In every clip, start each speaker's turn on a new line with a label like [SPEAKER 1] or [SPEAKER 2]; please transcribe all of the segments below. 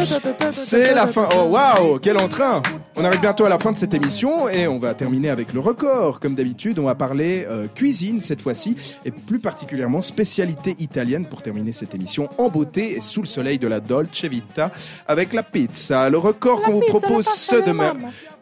[SPEAKER 1] C'est la fin. Oh waouh, quel entrain On arrive bientôt à la fin de cette émission et on va terminer avec le record. Comme d'habitude, on va parler euh, cuisine cette fois-ci et plus particulièrement spécialité italienne pour terminer cette émission en beauté et sous le soleil de la Dolce Vita avec la pizza. Le record qu'on vous propose ce demain.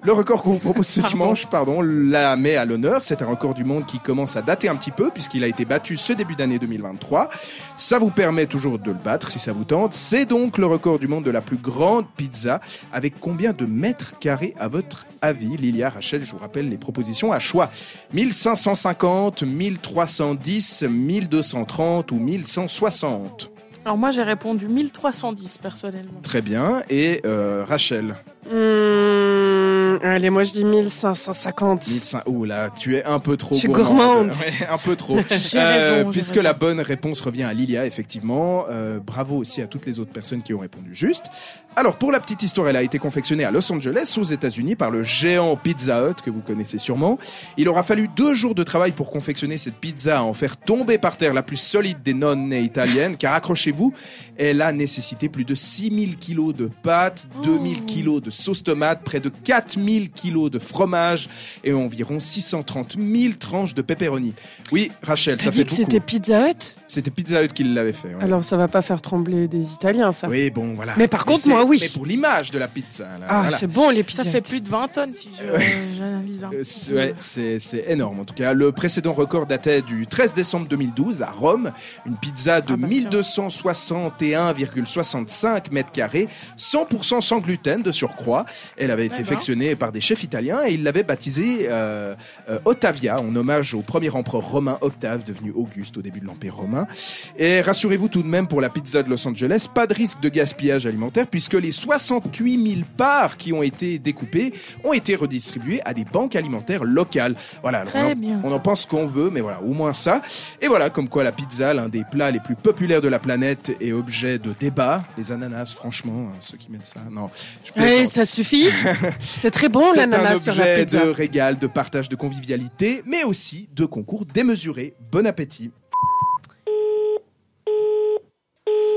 [SPEAKER 1] Le record qu'on vous propose ce dimanche, pardon, la met à l'honneur. C'est un record du monde qui commence à dater un petit peu puisqu'il a été battu ce début d'année 2023. Ça vous permet toujours de le battre si ça vous tente. C'est donc le record du monde de la plus grande pizza. Avec combien de mètres carrés? À votre avis Lilia, Rachel, je vous rappelle les propositions à choix. 1550, 1310, 1230 ou 1160
[SPEAKER 2] Alors moi j'ai répondu 1310 personnellement.
[SPEAKER 1] Très bien. Et euh, Rachel
[SPEAKER 3] Hum, allez, moi je dis 1550.
[SPEAKER 1] 1500. Ouh là, tu es un peu trop
[SPEAKER 3] Je suis
[SPEAKER 1] gourmande.
[SPEAKER 3] gourmande.
[SPEAKER 1] Ouais, un peu trop.
[SPEAKER 2] J'ai raison,
[SPEAKER 1] Puisque
[SPEAKER 2] raison.
[SPEAKER 1] la bonne réponse revient à Lilia, effectivement. Euh, bravo aussi à toutes les autres personnes qui ont répondu juste. Alors, pour la petite histoire, elle a été confectionnée à Los Angeles, aux États-Unis, par le géant Pizza Hut, que vous connaissez sûrement. Il aura fallu deux jours de travail pour confectionner cette pizza, à en faire tomber par terre la plus solide des nonnes italiennes, car accrochez-vous, elle a nécessité plus de 6000 kilos de pâtes, 2000 kilos de sauce tomate, près de 4000 kilos de fromage et environ 630 000 tranches de pepperoni. Oui, Rachel, ça
[SPEAKER 3] dit
[SPEAKER 1] fait
[SPEAKER 3] que
[SPEAKER 1] beaucoup.
[SPEAKER 3] c'était Pizza Hut?
[SPEAKER 1] C'était Pizza Hut qui l'avait fait. ouais.
[SPEAKER 3] Alors ça va pas faire trembler des Italiens, ça.
[SPEAKER 1] Oui, bon, voilà.
[SPEAKER 3] Mais par contre, moi, oui.
[SPEAKER 1] Mais pour l'image de la pizza. là,
[SPEAKER 3] Ah,
[SPEAKER 1] voilà.
[SPEAKER 3] c'est bon les
[SPEAKER 2] Ça
[SPEAKER 3] pizzas.
[SPEAKER 2] fait plus de 20 tonnes si j'analyse un
[SPEAKER 1] Euh,
[SPEAKER 2] peu.
[SPEAKER 1] c'est- ouais, c'est c'est énorme en tout cas. Le précédent record datait du 13 décembre 2012 à Rome. Une pizza de
[SPEAKER 2] Ah bah.
[SPEAKER 1] 1261,65 mètres carrés, 100% sans gluten de surcroît. Elle avait été confectionnée par des chefs italiens et ils l'avaient baptisée euh, euh, Ottavia en hommage au premier empereur romain Octave devenu Auguste au début de l'Empire romain. Et rassurez-vous tout de même pour la pizza de Los Angeles, pas de risque de gaspillage alimentaire puisque les 68 000 parts qui ont été découpées ont été redistribuées à des banques alimentaires locales. Voilà, alors on, en-
[SPEAKER 2] bien,
[SPEAKER 1] on
[SPEAKER 2] ça.
[SPEAKER 1] en pense qu'on veut, mais voilà, au moins ça. Et voilà, comme quoi la pizza, l'un des plats les plus populaires de la planète, est objet de débat. Les ananas, franchement, euh, ceux qui mettent ça, non. je plaisante.
[SPEAKER 3] ça suffit. C'est très bon l'ananas sur la
[SPEAKER 1] objet
[SPEAKER 3] pizza.
[SPEAKER 1] de régal, de partage, de convivialité, mais aussi de concours démesurés. Bon appétit.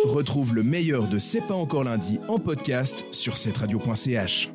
[SPEAKER 1] Retrouve le meilleur de C'est pas encore lundi en podcast sur cetteradio.ch.